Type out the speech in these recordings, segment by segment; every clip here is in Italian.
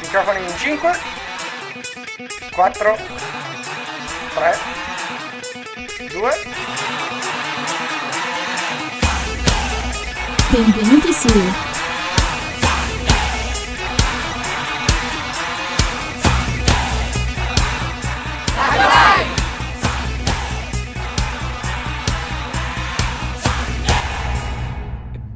Microfoni in 5, 4, 3, 2. Benvenuti su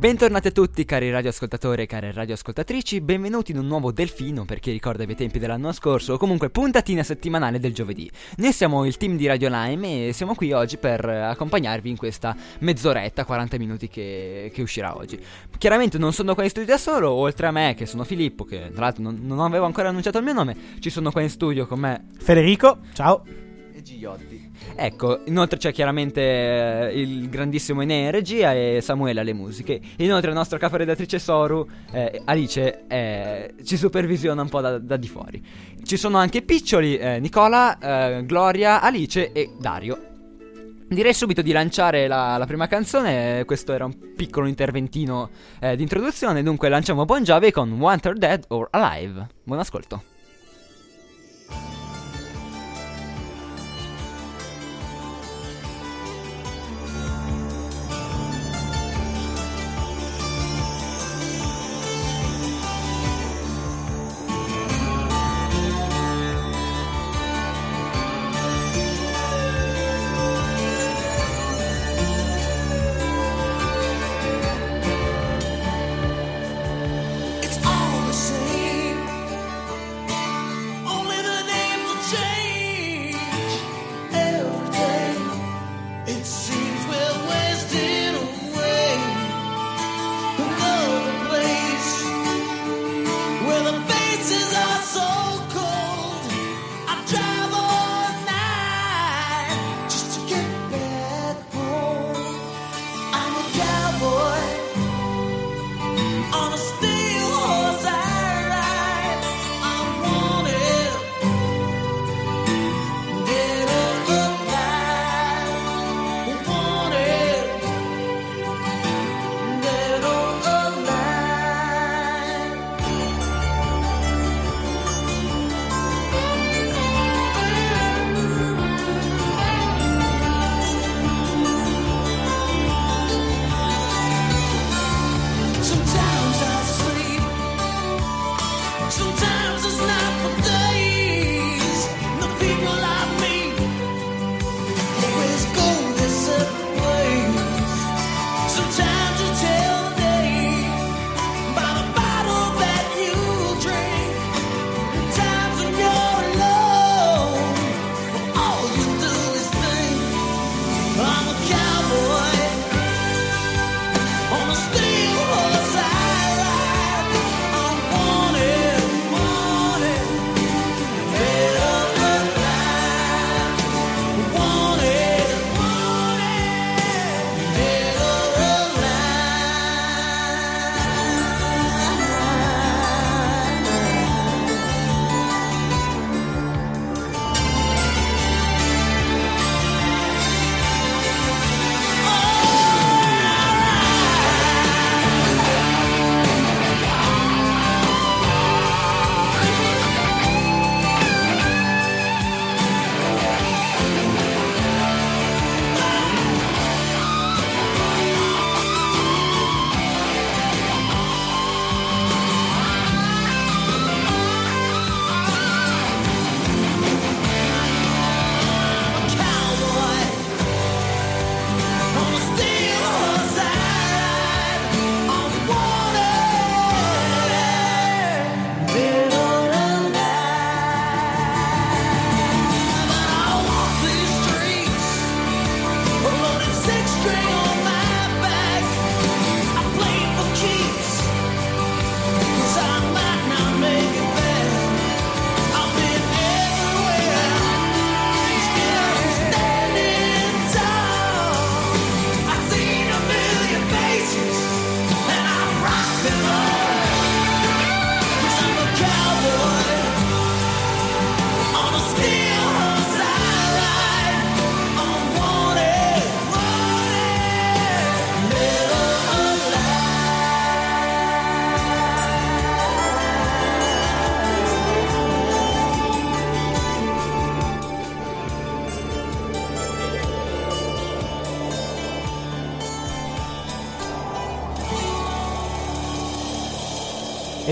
Bentornati a tutti cari radioascoltatori e care radioascoltatrici, benvenuti in un nuovo Delfino per chi ricorda i tempi dell'anno scorso o comunque puntatina settimanale del giovedì. Noi siamo il team di Radio Lime e siamo qui oggi per accompagnarvi in questa mezz'oretta, 40 minuti che, che uscirà oggi. Chiaramente non sono qua in studio da solo, oltre a me che sono Filippo, che tra l'altro non, non avevo ancora annunciato il mio nome, ci sono qua in studio con me Federico, ciao. e Giotti. Ecco, inoltre c'è chiaramente eh, il grandissimo Enea in regia e Samuele alle musiche. Inoltre la nostra caporedattrice Soru, eh, Alice, eh, ci supervisiona un po' da, da di fuori. Ci sono anche Piccioli, eh, Nicola, eh, Gloria, Alice e Dario. Direi subito di lanciare la, la prima canzone, questo era un piccolo interventino eh, di introduzione, dunque lanciamo Bon Jovi con Wanted Dead or Alive. Buon ascolto.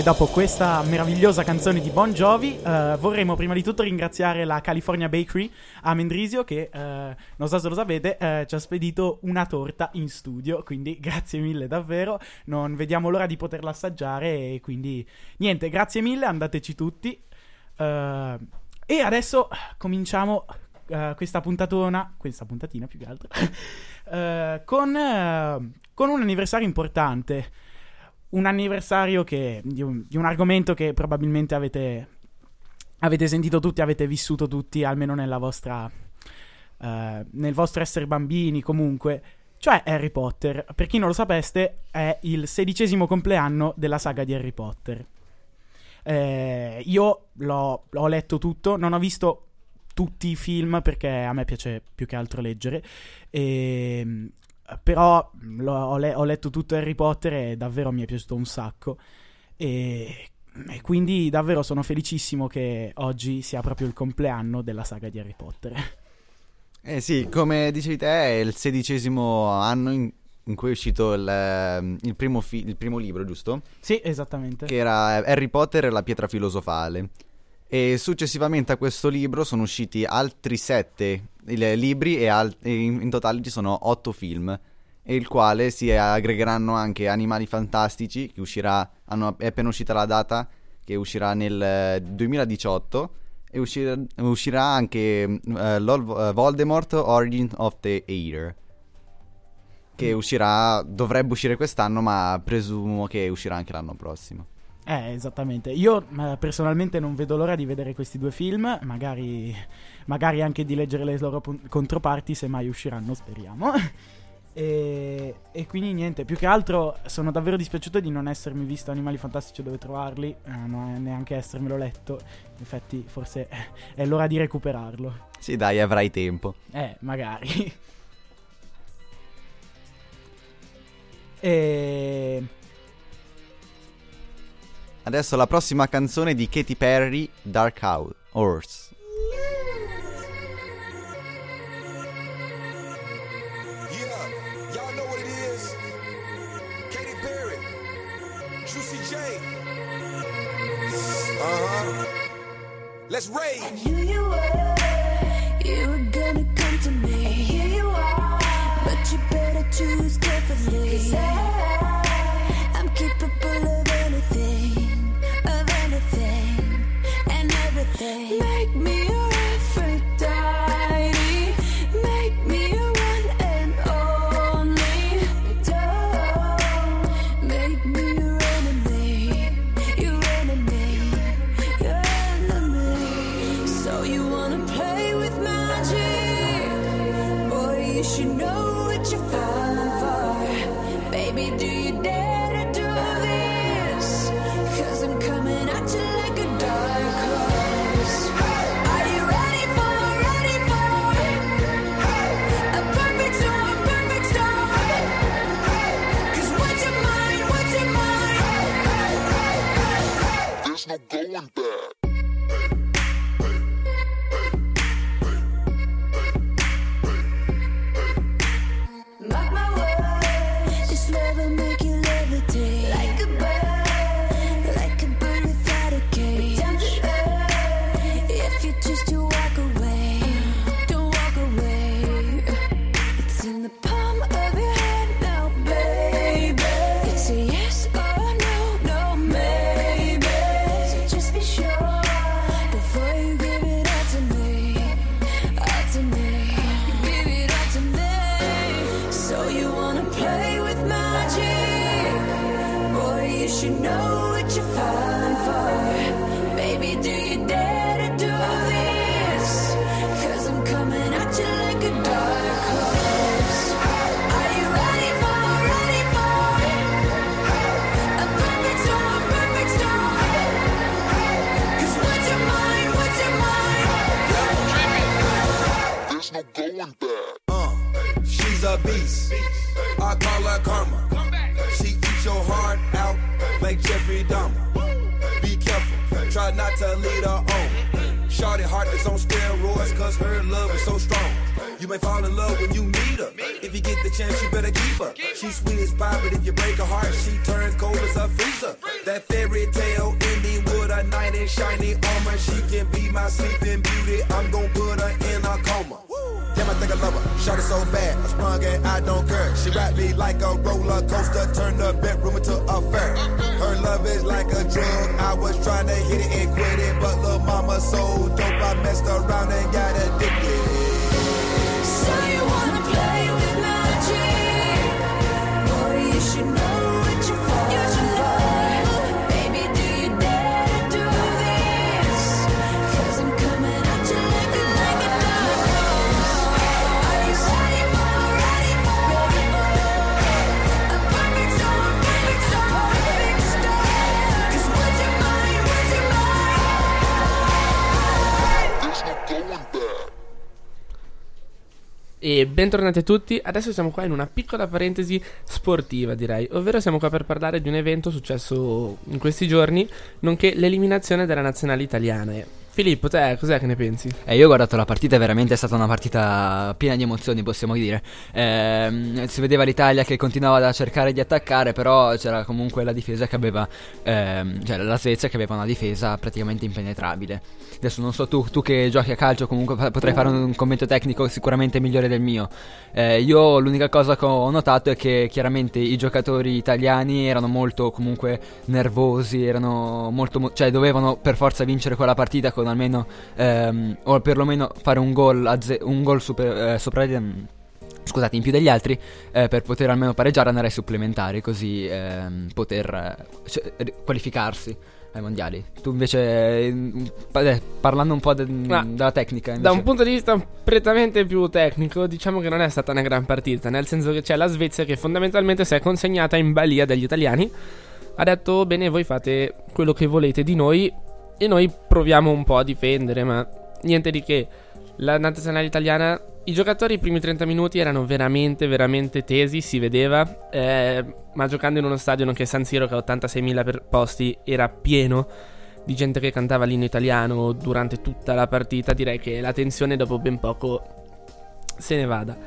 Dopo questa meravigliosa canzone di Bon Jovi eh, vorremmo prima di tutto ringraziare la California Bakery a Mendrisio che, eh, non so se lo sapete, eh, ci ha spedito una torta in studio, quindi grazie mille davvero, non vediamo l'ora di poterla assaggiare e quindi niente, grazie mille, andateci tutti. Eh, e adesso cominciamo eh, questa puntatona, questa puntatina più che altro, eh, con, con un anniversario importante un anniversario che, di, un, di un argomento che probabilmente avete, avete sentito tutti, avete vissuto tutti, almeno nella vostra, uh, nel vostro essere bambini comunque, cioè Harry Potter. Per chi non lo sapeste, è il sedicesimo compleanno della saga di Harry Potter. Eh, io l'ho, l'ho letto tutto, non ho visto tutti i film perché a me piace più che altro leggere. E però ho, le- ho, letto tutto Harry Potter e davvero mi è piaciuto un sacco. E, e, quindi davvero sono felicissimo che oggi sia proprio il compleanno della saga di Harry Potter. Eh sì, come dicevi te, è il sedicesimo anno in, in cui è uscito il, ehm, il, primo fi- il primo libro, giusto? Sì, esattamente. Che era Harry Potter e la pietra filosofale. E successivamente a questo libro sono usciti altri sette libri e, al- e in-, totale ci sono otto film il quale si aggregheranno anche Animali Fantastici che uscirà hanno, è appena uscita la data che uscirà nel 2018 e uscirà, uscirà anche uh, Lord, uh, Voldemort Origin of the Hater che mm. uscirà dovrebbe uscire quest'anno ma presumo che uscirà anche l'anno prossimo eh, esattamente. Io eh, personalmente non vedo l'ora di vedere questi due film, magari, magari anche di leggere le loro p- controparti, se mai usciranno, speriamo. e, e, quindi niente, più che altro sono davvero dispiaciuto di non essermi visto Animali Fantastici dove trovarli, eh, non neanche essermelo letto. Infatti, forse è l'ora di recuperarlo. Sì, dai, avrai tempo. Eh, magari. e Adesso la prossima canzone di Katy Perry, Dark Horse. Uh-huh. Let's rage. I knew you were, you were gonna come to me. And here you are, but you better choose carefully. Cause I, Shorty heart is on steroids, cause her love is so strong. You may fall in love when you meet her. If you get the chance, you better keep her. She's sweet as pie, but if you break her heart, she turns cold as a freezer. That fairy tale ending with a knight in shiny armor. She can be my sleeping beauty. I'm gonna put her in a coma. Damn, I think I love her. Shot her so bad, I sprung and I don't care. She wrapped me like a roller coaster, turned the bedroom into a fair. Her love is like a drug. I was trying to hit it and quit it, but little mama so dope, I messed around and got addicted. E bentornati a tutti, adesso siamo qua in una piccola parentesi sportiva direi, ovvero siamo qua per parlare di un evento successo in questi giorni, nonché l'eliminazione della nazionale italiana. Filippo, te cos'è che ne pensi? Eh, io ho guardato la partita, è veramente stata una partita piena di emozioni, possiamo dire. Ehm, si vedeva l'Italia che continuava a cercare di attaccare, però c'era comunque la difesa che aveva, ehm, cioè la Svezia che aveva una difesa praticamente impenetrabile. Adesso non so tu, tu che giochi a calcio, comunque potrai fare un commento tecnico sicuramente migliore del mio. Eh, io l'unica cosa che ho notato è che chiaramente i giocatori italiani erano molto comunque nervosi, erano molto, mo- cioè dovevano per forza vincere quella partita con almeno, ehm, o perlomeno fare un gol, ze- un gol super- eh, sopra ehm, Scusate, in più degli altri, eh, per poter almeno pareggiare andare ai supplementari, così ehm, poter eh, cioè, qualificarsi ai mondiali. Tu invece, eh, pa- parlando un po' de- della tecnica, Da invece- un punto di vista prettamente più tecnico, diciamo che non è stata una gran partita, nel senso che c'è la Svezia che fondamentalmente si è consegnata in balia degli italiani, ha detto bene voi fate quello che volete di noi e noi proviamo un po' a difendere, ma niente di che. La nazionale italiana, i giocatori i primi 30 minuti erano veramente, veramente tesi, si vedeva, eh, ma giocando in uno stadio che è San Siro che ha 86.000 per posti era pieno di gente che cantava l'inno italiano durante tutta la partita, direi che la tensione dopo ben poco se ne vada.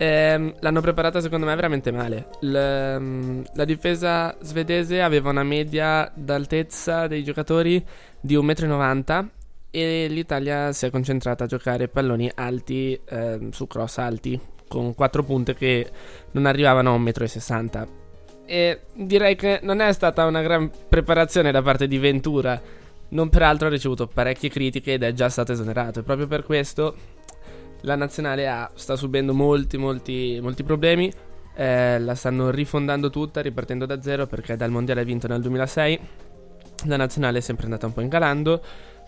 Ehm, l'hanno preparata secondo me veramente male. L- la difesa svedese aveva una media d'altezza dei giocatori di 1,90 m e l'Italia si è concentrata a giocare palloni alti ehm, su cross alti con quattro punte che non arrivavano a 1,60 m. E direi che non è stata una gran preparazione da parte di Ventura. Non peraltro ha ricevuto parecchie critiche ed è già stato esonerato. E proprio per questo la nazionale A sta subendo molti, molti, molti problemi. Eh, la stanno rifondando tutta, ripartendo da zero perché dal mondiale vinto nel 2006 la nazionale è sempre andata un po' incalando,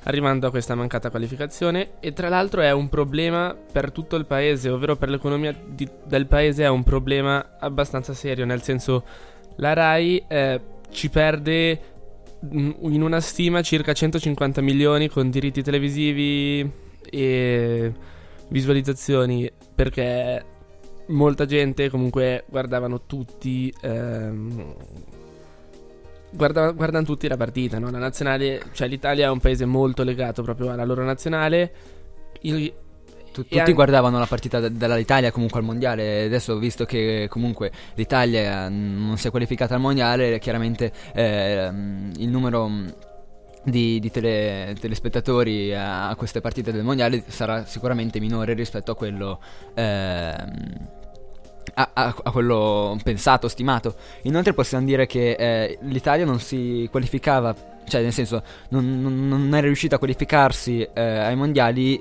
arrivando a questa mancata qualificazione. E tra l'altro è un problema per tutto il paese, ovvero per l'economia di- del paese è un problema abbastanza serio. Nel senso, la Rai eh, ci perde mm, in una stima circa 150 milioni con diritti televisivi e visualizzazioni perché molta gente comunque guardavano tutti ehm, guarda- guardano tutti la partita no? la nazionale cioè l'Italia è un paese molto legato proprio alla loro nazionale Il- Tu- tutti anche- guardavano la partita dell'Italia comunque al mondiale. Adesso, visto che comunque l'Italia eh, non si è qualificata al mondiale, chiaramente eh, mm, il numero mm, di, di tele- telespettatori a, queste partite del mondiale sarà sicuramente minore rispetto a quello. ehm, a, a- a quello pensato, stimato. Inoltre possiamo dire che eh, l'Italia non si qualificava, cioè nel senso non, non- non è riuscita a qualificarsi eh, ai mondiali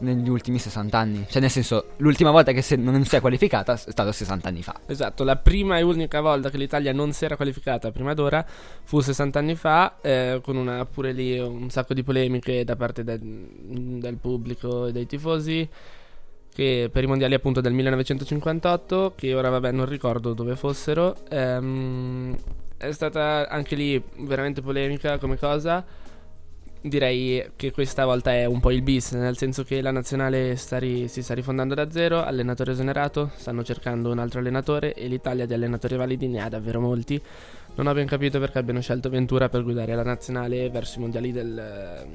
negli ultimi 60 anni. Cioè nel senso l'ultima volta che non si è qualificata è stato 60 anni fa. Esatto, la prima e unica volta che l'Italia non si era qualificata prima d'ora fu 60 anni fa, eh, con una, pure lì un sacco di polemiche da parte del, del pubblico e dei tifosi. Che per i mondiali appunto del 1958, che ora vabbè non ricordo dove fossero, ehm, è stata anche lì veramente polemica come cosa. Direi che questa volta è un po' il bis, nel senso che la nazionale sta ri- si sta rifondando da zero, allenatore esonerato, stanno cercando un altro allenatore e l'Italia di allenatori validi ne ha davvero molti. Non ho ben capito perché abbiano scelto Ventura per guidare la nazionale verso i mondiali del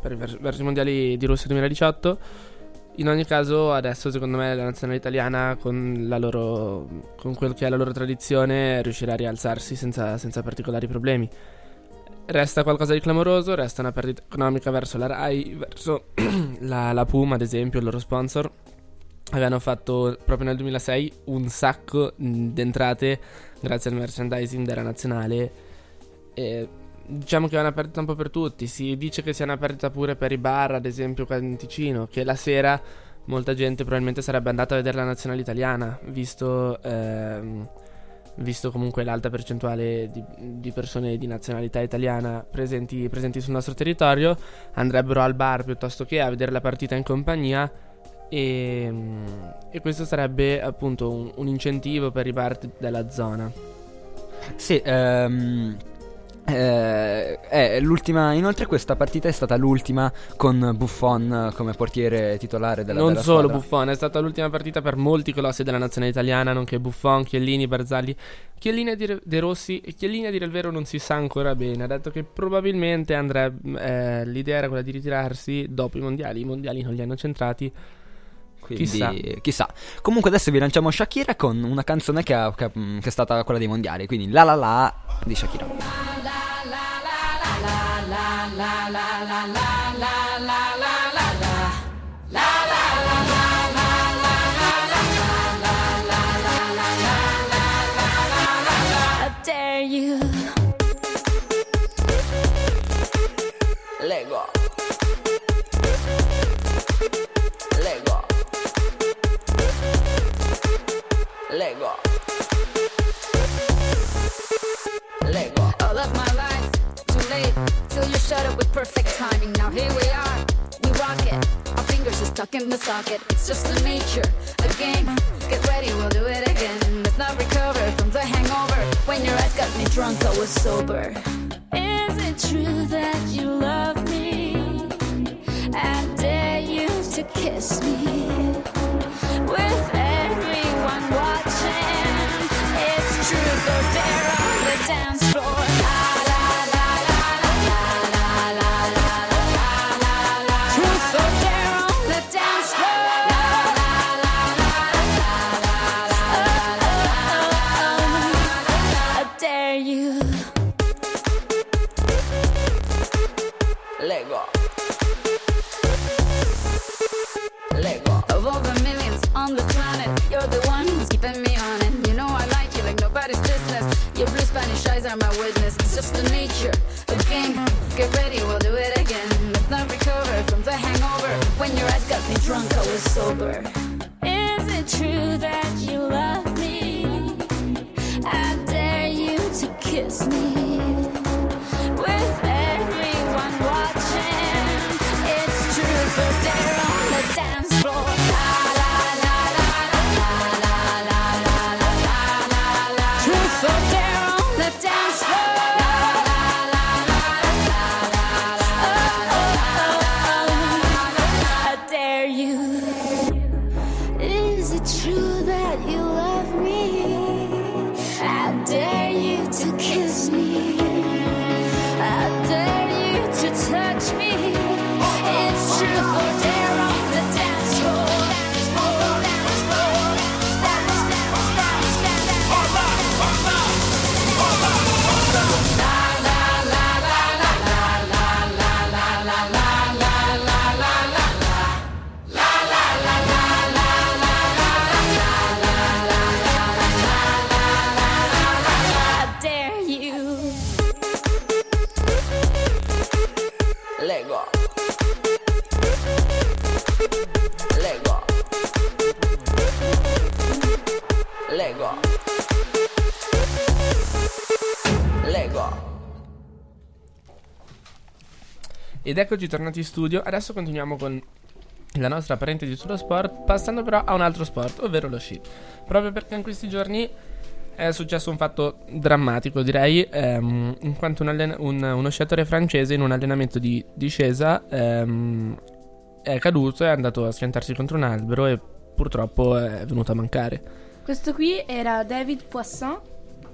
per- vers- verso i mondiali di Russia 2018 In ogni caso, adesso secondo me la nazionale italiana, con, la loro, con quel che è la loro tradizione, riuscirà a rialzarsi senza, senza particolari problemi. Resta qualcosa di clamoroso, resta una perdita economica verso la RAI, verso la, la Puma, ad esempio, il loro sponsor. Avevano fatto proprio nel 2006 un sacco di entrate grazie al merchandising della nazionale. E diciamo che è una perdita un po' per tutti. Si dice che sia una perdita pure per i bar, ad esempio qua in Ticino, che la sera molta gente probabilmente sarebbe andata a vedere la nazionale italiana, visto, ehm, visto comunque l'alta percentuale di, di persone di nazionalità italiana presenti, presenti sul nostro territorio, andrebbero al bar piuttosto che a vedere la partita in compagnia. E, e questo sarebbe appunto un, un incentivo per i bar della zona. Sì, ehm, eh, è l'ultima. Inoltre, questa partita è stata l'ultima con Buffon come portiere titolare della non della solo squadra. Buffon, è stata l'ultima partita per molti colossi della nazionale italiana, nonché Buffon, Chiellini, Barzagli, Chiellini dire, De Rossi e Chiellini a dire il vero non si sa ancora bene, ha detto che probabilmente andrebbe eh, l'idea era quella di ritirarsi dopo i mondiali, i mondiali non li hanno centrati. Quindi, Chissà. chissà. Comunque, adesso vi lanciamo Shakira con una canzone che, ha- che- che è stata quella dei mondiali. Quindi, la la la di Shakira. la la la la. Shut up with perfect timing. Now here we are, we rock it. Our fingers are stuck in the socket. It's just the nature, a game. Get ready, we'll do it again. Let's not recover from the hangover. When your eyes got me drunk, I was sober. Is it true that you love me? I dare you to kiss me. The nature of game. Get ready, we'll do it again. Let's not recover from the hangover. When your eyes got me drunk, I was sober. Is it true that you love me? I dare you to kiss me. 是。Ed eccoci tornati in studio. Adesso continuiamo con la nostra parentesi sullo sport, passando però a un altro sport, ovvero lo sci. Proprio perché in questi giorni è successo un fatto drammatico, direi, ehm, in quanto un allen- un- uno sciatore francese in un allenamento di discesa ehm, è caduto e è andato a schiantarsi contro un albero e purtroppo è venuto a mancare. Questo qui era David Poisson,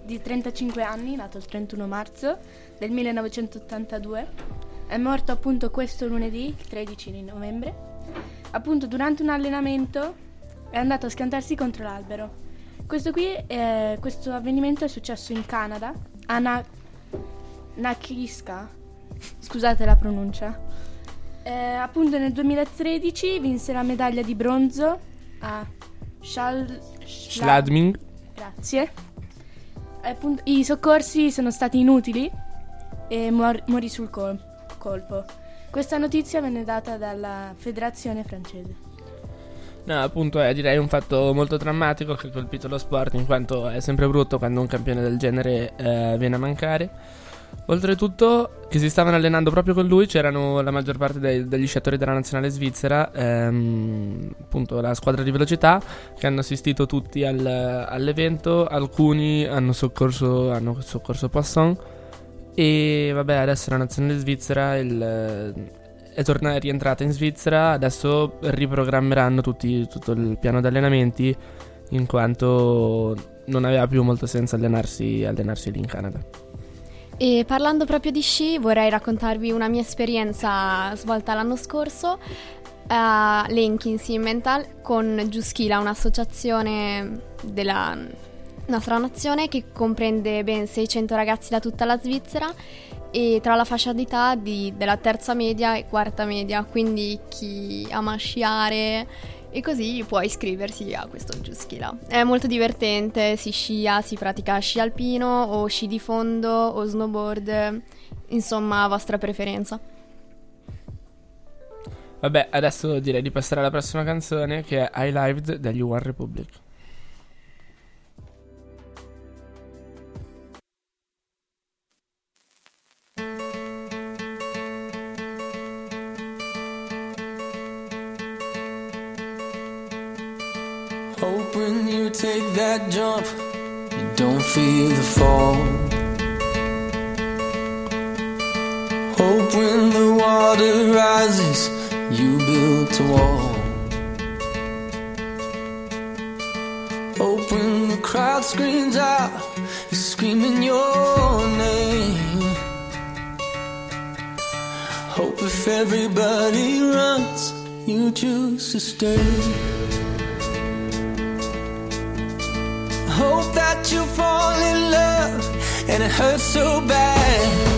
di 35 anni, nato il 31 marzo del 1982. È morto appunto questo lunedì, il 13 di novembre. appunto durante un allenamento è andato a schiantarsi contro l'albero. Questo qui, è- questo avvenimento è successo in Canada, a Na- Nakiska, scusate la pronuncia. Eh, appunto nel 2013 vinse la medaglia di bronzo a Schal- Schla- Schladming. Grazie. Appunto, I soccorsi sono stati inutili e mor- morì sul col- colpo. Questa notizia venne data dalla federazione francese. No, appunto è direi un fatto molto drammatico che ha colpito lo sport in quanto è sempre brutto quando un campione del genere eh, viene a mancare. Oltretutto, che si stavano allenando proprio con lui, c'erano la maggior parte dei- degli sciatori della nazionale svizzera, ehm, appunto la squadra di velocità, che hanno assistito tutti al- all'evento. Alcuni hanno soccorso, hanno soccorso Poisson. E vabbè, adesso la nazionale svizzera il- è, torna- è rientrata in Svizzera. Adesso riprogrammeranno tutti- tutto il piano di allenamenti, in quanto non aveva più molto senso allenarsi, allenarsi lì in Canada. E parlando proprio di sci, vorrei raccontarvi una mia esperienza svolta l'anno scorso a Lenkin Simmental con Giuschila, un'associazione della nostra nazione che comprende ben 600 ragazzi da tutta la Svizzera e tra la fascia d'età di- della terza media e quarta media, quindi chi ama sciare e così può iscriversi a questo Giuschila. È molto divertente, si scia, si pratica sci alpino o sci di fondo o snowboard, insomma a vostra preferenza. Vabbè, adesso direi di passare alla prossima canzone che è I Lived degli One Republic. That jump, you don't feel the fall. Hope when the water rises, you build a wall. Hope when the crowd screams out, you're screaming your name. Hope if everybody runs, you choose to stay. And it hurts so bad.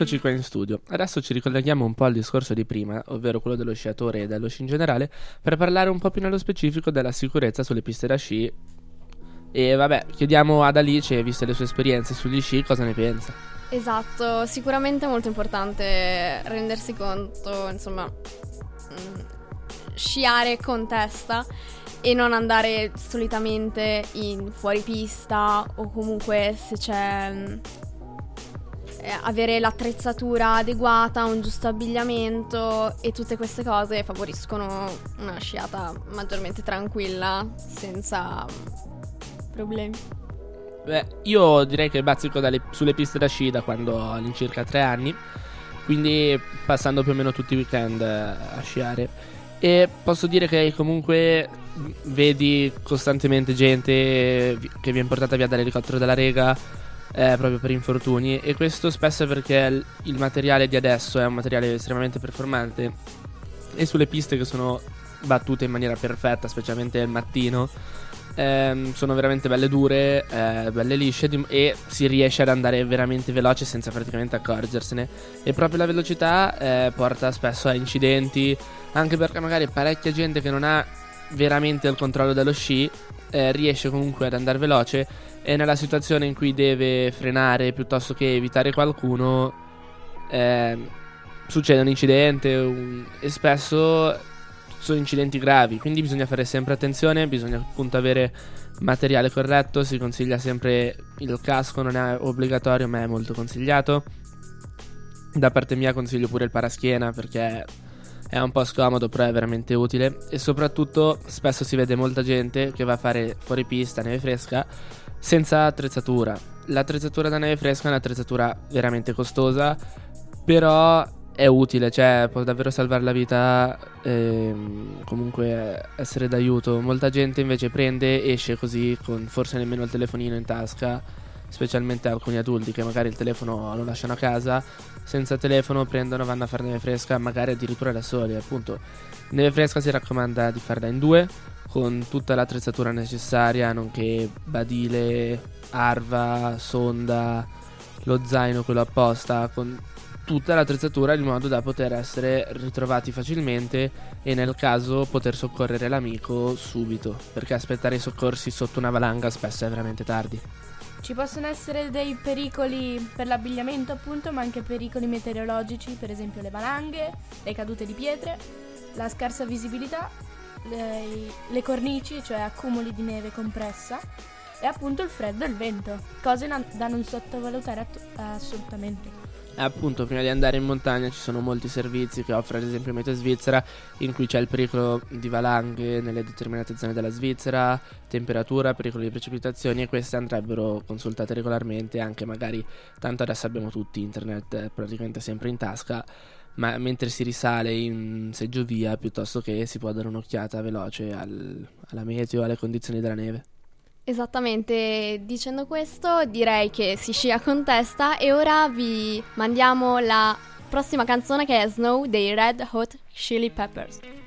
Rieccoci qua in studio. Adesso ci ricolleghiamo un po' al discorso di prima, ovvero quello dello sciatore e dello sci in generale, per parlare un po' più nello specifico della sicurezza sulle piste da sci. E vabbè, chiediamo ad Alice, viste le sue esperienze sugli sci, cosa ne pensa. Esatto, sicuramente è molto importante rendersi conto, insomma, mm, sciare con testa e non andare solitamente in fuoripista o comunque se c'è mm, eh, avere l'attrezzatura adeguata, un giusto abbigliamento e tutte queste cose favoriscono una sciata maggiormente tranquilla senza mm, problemi. Beh, io direi che bazzico dalle- sulle piste da sci da quando ho all'incirca tre anni, quindi passando più o meno tutti i weekend eh, a sciare. E posso dire che comunque mh, vedi costantemente gente che viene portata via dall'elicottero della Rega eh, proprio per infortuni. E questo spesso perché il- materiale di adesso è un materiale estremamente performante. E sulle piste che sono battute in maniera perfetta, specialmente il mattino, ehm, sono veramente belle dure, eh, belle lisce di- e si riesce ad andare veramente veloce senza praticamente accorgersene. E proprio la velocità eh, porta spesso a incidenti, anche perché magari parecchia gente che non ha veramente il controllo dello sci eh, riesce comunque ad andare veloce e nella situazione in cui deve frenare piuttosto che evitare qualcuno ehm, succede un incidente un- e spesso sono incidenti gravi, quindi bisogna fare sempre attenzione, bisogna appunto avere materiale corretto, si consiglia sempre il casco, non è obbligatorio ma è molto consigliato. Da parte mia consiglio pure il paraschiena perché è un po' scomodo però è veramente utile e soprattutto spesso si vede molta gente che va a fare fuori pista, neve fresca, senza attrezzatura. L'attrezzatura da neve fresca è un'attrezzatura veramente costosa, però è utile, cioè può davvero salvare la vita e comunque essere d'aiuto. Molta gente invece prende, esce così con forse nemmeno il telefonino in tasca, specialmente alcuni adulti che magari il telefono lo lasciano a casa, senza telefono prendono, vanno a fare neve fresca, magari addirittura da soli, appunto. Neve fresca si raccomanda di farla in due, con tutta l'attrezzatura necessaria, nonché badile, arva, sonda, lo zaino quello apposta, con tutta l'attrezzatura in modo da poter essere ritrovati facilmente e nel caso poter soccorrere l'amico subito, perché aspettare i soccorsi sotto una valanga spesso è veramente tardi. Ci possono essere dei pericoli per l'abbigliamento, appunto, ma anche pericoli meteorologici, per esempio le valanghe, le cadute di pietre, la scarsa visibilità, le, le cornici, cioè accumuli di neve compressa, e appunto il freddo e il vento, cose na- da non sottovalutare attu- assolutamente. E appunto, prima di andare in montagna ci sono molti servizi che offre ad esempio Mete Svizzera, in cui c'è il pericolo di valanghe nelle determinate zone della Svizzera, temperatura, pericolo di precipitazioni e queste andrebbero consultate regolarmente, anche magari, tanto adesso abbiamo tutti internet eh, praticamente sempre in tasca, ma mentre si risale in seggiovia piuttosto che si può dare un'occhiata veloce al- alla meteo, alle condizioni della neve. Esattamente, dicendo questo direi che si scia con testa e ora vi mandiamo la prossima canzone che è Snow dei Red Hot Chili Peppers.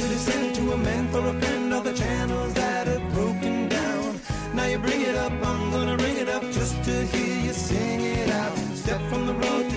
to descend to a man for a friend, all the channels that have broken down. Now you bring it up, I'm gonna ring it up just to hear you sing it out. Step from the road.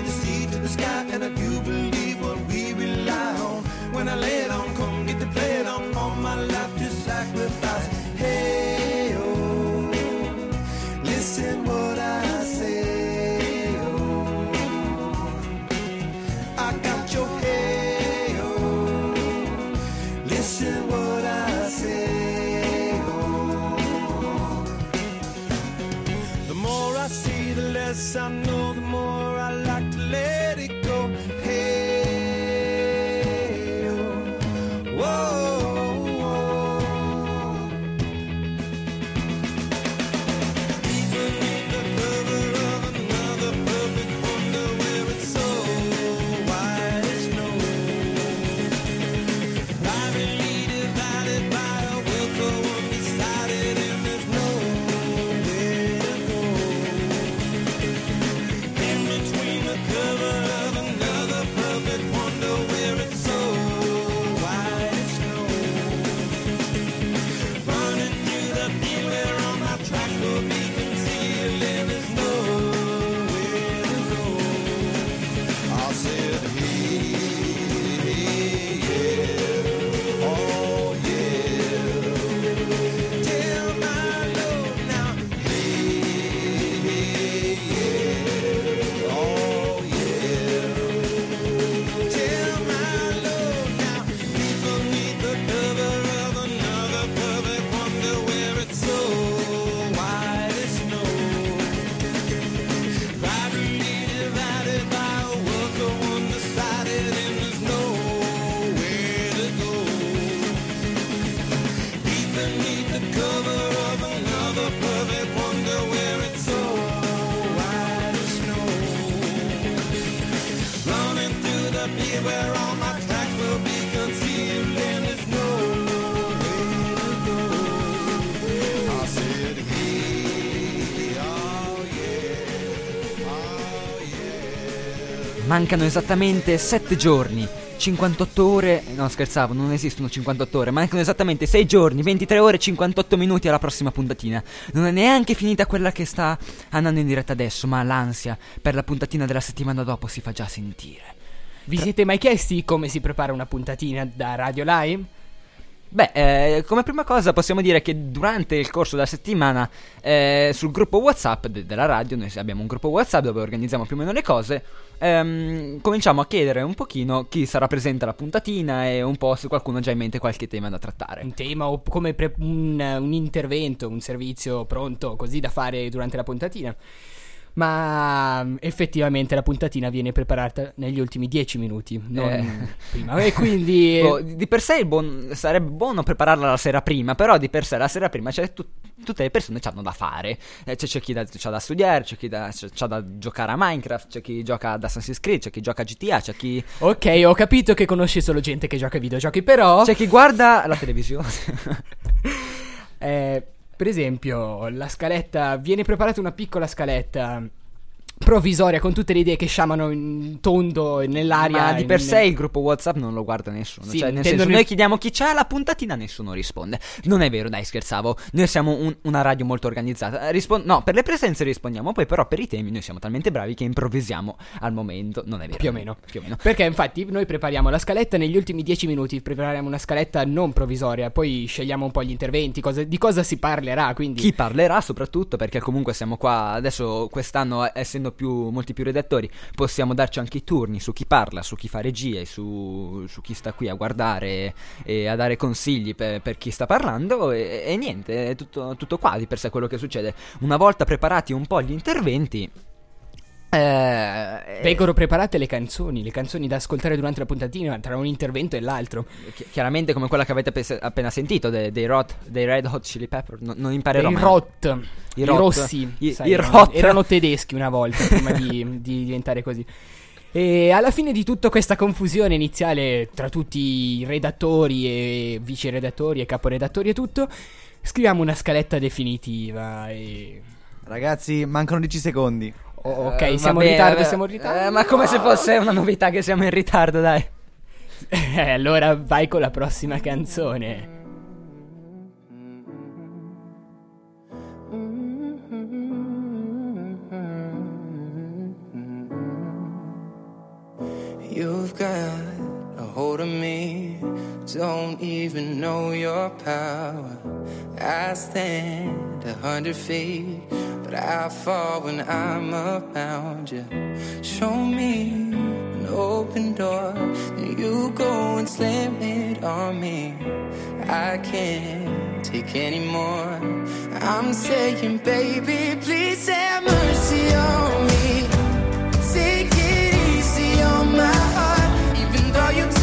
Mancano esattamente 7 giorni, 58 ore. No, scherzavo, non esistono 58 ore. Mancano esattamente 6 giorni, 23 ore e 58 minuti alla prossima puntatina. Non è neanche finita quella che sta andando in diretta adesso, ma l'ansia per la puntatina della settimana dopo si fa già sentire. Vi siete mai chiesti come si prepara una puntatina da Radio Live? Beh, eh, come prima cosa possiamo dire che durante il corso della settimana eh, sul gruppo WhatsApp de- della radio, noi abbiamo un gruppo WhatsApp dove organizziamo più o meno le cose, ehm, cominciamo a chiedere un pochino chi sarà presente alla puntatina e un po' se qualcuno ha già in mente qualche tema da trattare. Un tema o come pre- un, un intervento, un servizio pronto così da fare durante la puntatina. Ma mm, effettivamente la puntatina viene preparata negli ultimi 10 minuti, non Eh. prima. E quindi Boh, di per sé buon- sarebbe buono prepararla la sera prima, però di per sé la sera prima c'è tu- tutte le persone hanno da fare. Eh, c'è, c'è chi da, c'ha da studiare, c'è chi da, c'ha da giocare a Minecraft, c'è chi gioca ad Assassin's Creed, c'è chi gioca a GTA, c'è chi, Ok, ho capito che conosci solo gente che gioca ai videogiochi, però c'è chi guarda la televisione. Eh, per esempio, la scaletta. Viene preparata una piccola scaletta provvisoria con tutte le idee che sciamano in tondo nell'aria. Ma di per in- sé il gruppo WhatsApp non lo guarda nessuno. Sì, cioè, nel senso, noi chiediamo chi c'è la puntatina, nessuno risponde. Non è vero, dai, scherzavo. Noi siamo un- una radio molto organizzata. Rispon- no, per le presenze rispondiamo, poi però per i temi noi siamo talmente bravi che improvvisiamo al momento. Non è vero. Più o meno. Più o meno. Perché infatti noi prepariamo la scaletta negli ultimi 10 minuti, prepariamo una scaletta non provvisoria, poi scegliamo un po' gli interventi, cosa- di cosa si parlerà, quindi Chi parlerà soprattutto perché comunque siamo qua adesso quest'anno essendo più molti più redattori possiamo darci anche i turni su chi parla, su chi fa regie, su, su chi sta qui a guardare e a dare consigli per, per chi sta parlando e, e niente, è tutto, tutto qua di per sé quello che succede. Una volta preparati un po' gli interventi eh, vengono preparate le canzoni, le canzoni da ascoltare durante la puntatina tra un intervento e l'altro. chi- chiaramente come quella che avete pe- appena sentito dei, dei, Rot- dei Red Hot Chili Pepper non, non imparerò I mai. Rot, I i, Rot. rossi, I- sai, i erano- Rot. erano tedeschi una volta prima di, di diventare così. E alla fine di tutta questa confusione iniziale tra tutti i redattori e vice redattori e caporedattori e tutto, scriviamo una scaletta definitiva e... Ragazzi, mancano 10 secondi. Oh, ok, eh, siamo vabbè, in ritardo, vabbè. siamo in ritardo. Eh, ma come se fosse una novità che siamo in ritardo, dai. Eh, allora vai con la prossima canzone. You've got a hold of me. Don't even know your power. I stand a hundred feet, but I fall when I'm around you. Show me an open door, then you go and slam it on me. I can't take anymore. I'm saying, baby, please have mercy on me. Take it easy on my heart, even though you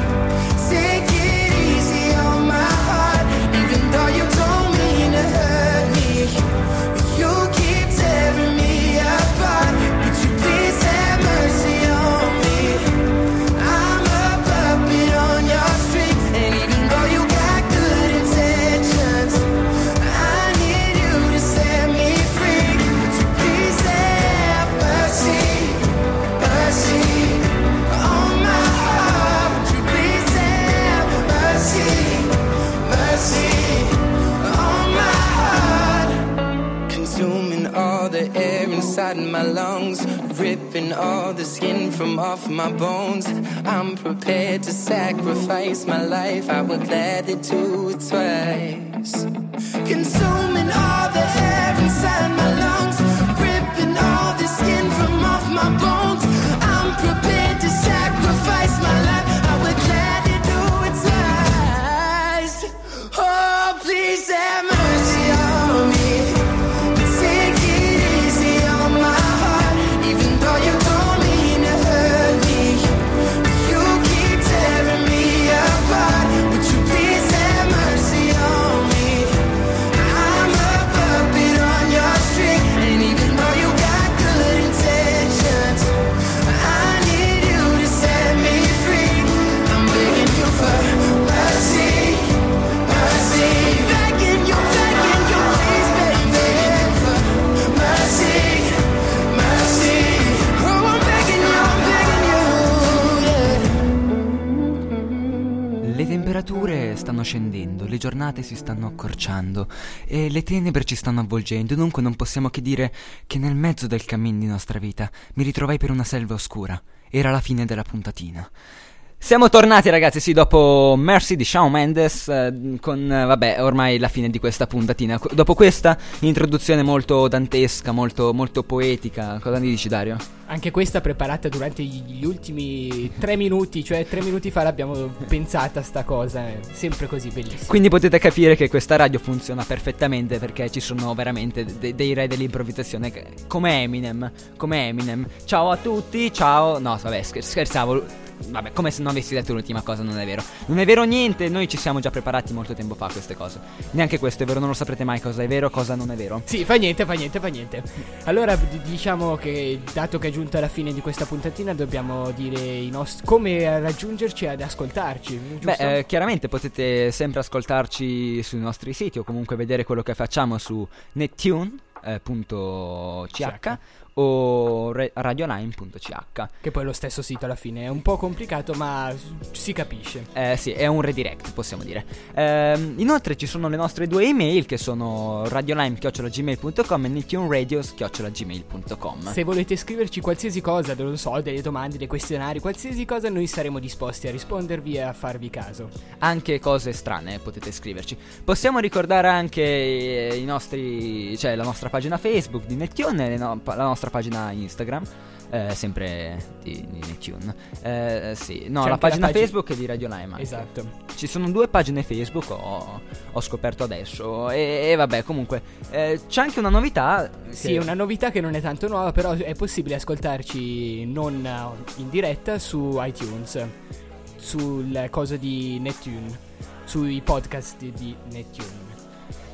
All the skin from off my bones. I'm prepared to sacrifice my life. I would gladly do it twice. Consuming all temperature stanno scendendo, le giornate si stanno accorciando e le tenebre ci stanno avvolgendo, dunque non possiamo che dire che nel mezzo del cammin di nostra vita mi ritrovai per una selva oscura. Era la fine della puntatina. Siamo tornati ragazzi, sì, dopo Mercy di Shawn Mendes, eh, con, eh, vabbè, ormai la fine di questa puntatina. Qu- dopo questa introduzione molto dantesca, molto, molto poetica, cosa ne dici Dario? Anche questa preparata durante gli ultimi tre minuti, cioè tre minuti fa l'abbiamo pensata sta cosa, è sempre così bellissimo. Quindi potete capire che questa radio funziona perfettamente perché ci sono veramente de- dei re dell'improvvisazione come Eminem, come Eminem. Ciao a tutti, ciao. No, vabbè, scher- scherzavo. Vabbè, come se non avessi detto l'ultima cosa, non è vero. Non è vero niente, noi ci siamo già preparati molto tempo fa a queste cose. Neanche questo è vero, non lo saprete mai cosa è vero, cosa non è vero. Sì, fa niente, fa niente, fa niente. Allora diciamo che dato che è giunta la fine di questa puntatina dobbiamo dire i nostri come raggiungerci ad ascoltarci. Giusto? Beh, eh, chiaramente potete sempre ascoltarci sui nostri siti o comunque vedere quello che facciamo su nettune.ch o radio9.ch. Che poi è lo stesso sito alla fine, è un po' complicato ma si capisce. Eh, sì, è un redirect, possiamo dire. Ehm, inoltre ci sono le nostre due email che sono radiolime.gmail.com e netunradios.gmail.com Se volete scriverci qualsiasi cosa, non so, delle domande, dei questionari, qualsiasi cosa, noi saremo disposti a rispondervi e a farvi caso. Anche cose strane potete scriverci. Possiamo ricordare anche eh, i nostri, cioè la nostra pagina Facebook di pa- la nostra pagina Instagram. eh, sempre di, di Neptune. Eh, sì, no, la anche la pagina pagi- Facebook è di Radio Lime. anche. Esatto. Ci sono due pagine Facebook, ho, ho scoperto adesso. E, e vabbè, comunque, eh, c'è anche una novità. Sì, che- una novità che non è tanto nuova, però è possibile ascoltarci non eh, in diretta su iTunes, sul coso di Neptune, sui podcast di, di Neptune.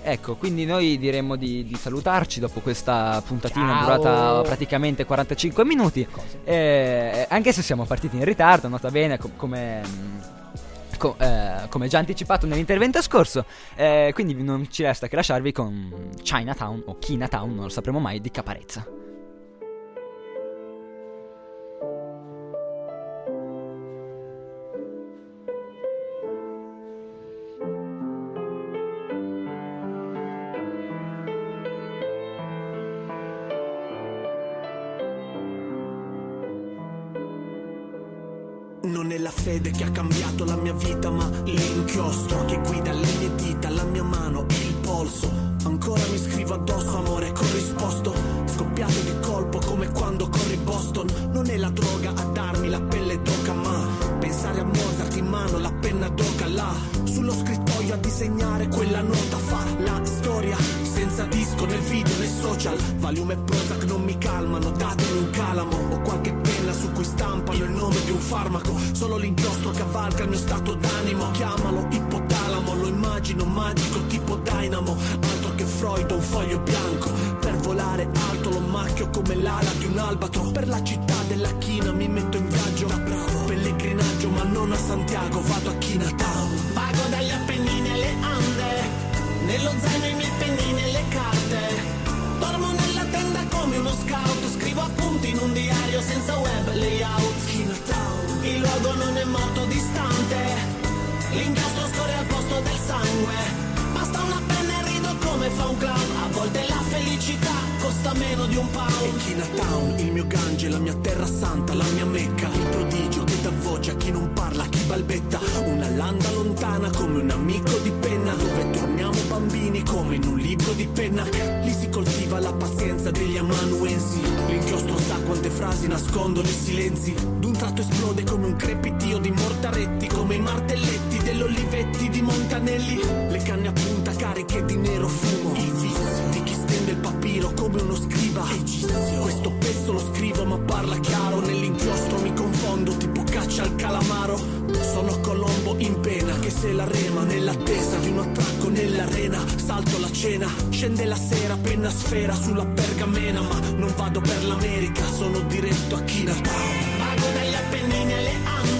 Ecco, quindi noi diremmo di, di salutarci dopo questa puntatina Ciao. durata praticamente 45 minuti. Eh, anche se siamo partiti in ritardo, nota bene, com- come. mm, co- eh, come già anticipato nell'intervento scorso, Eh, quindi non ci resta che lasciarvi con Chinatown o Chinatown, non lo sapremo mai, di Caparezza. Della china mi metto in viaggio. Da bravo, pellegrinaggio, ma non a Santiago, vado a Chinatown. Vago dagli Appennini alle Ande. Nello zaino i miei pennini e le carte. Dormo nella tenda come uno scout. Scrivo appunti in un diario senza web layout. Chinatown. Il luogo non è morto distante. L'inchiostro scorre al posto del sangue. Basta una penna e rido come fa un clown. A volte la felicità costa meno di un pound. E Chinatown, il mio gange, la mia terra santa, la mia mecca. Il prodigio che dà voce a chi non parla, a chi balbetta. Una landa lontana come un amico di penna. Dove torniamo bambini come in un libro di penna. Lì si coltiva la pazienza degli amanuensi. L'inchiostro sa quante frasi nascondono i silenzi. D'un tratto esplode come un crepitio di mortaretti. Come i martelletti dell'Olivetti di Montanelli. Le canne a punta cariche di nero fumo. Di chi stende il papiro come uno scriba. Egizio. Questo pezzo lo scrivo ma parla chiaro. Nell'inchiostro mi confondo tipo caccia al calamaro. Sono Colombo in pena che se la rema nell'attesa di un attracco nell'arena. Salto la cena, scende la sera, penna sfera sulla pergamena. Ma non vado per l'America, sono diretto a Chinatown. Vago dagli Appennini alle Ande.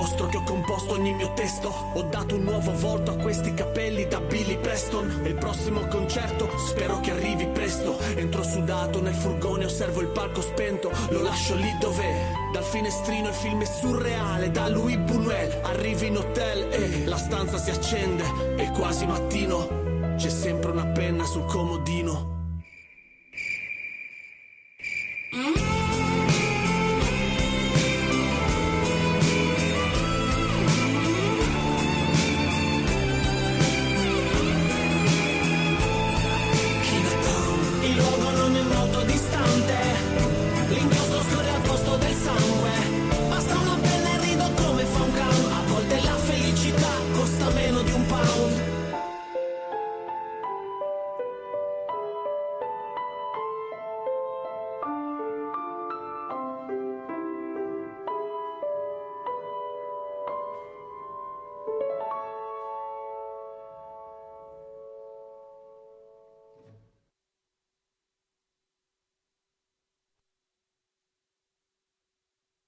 Con l'inchiostro che ho composto ogni mio testo. Ho dato un nuovo volto a questi capelli da Billy Preston. E il prossimo concerto spero che arrivi presto. Entro sudato nel furgone, osservo il palco spento. Lo lascio lì dov'è. Dal finestrino il film è surreale. Da Louis Buñuel arrivi in hotel e la stanza si accende. È quasi mattino. C'è sempre una penna sul comodino.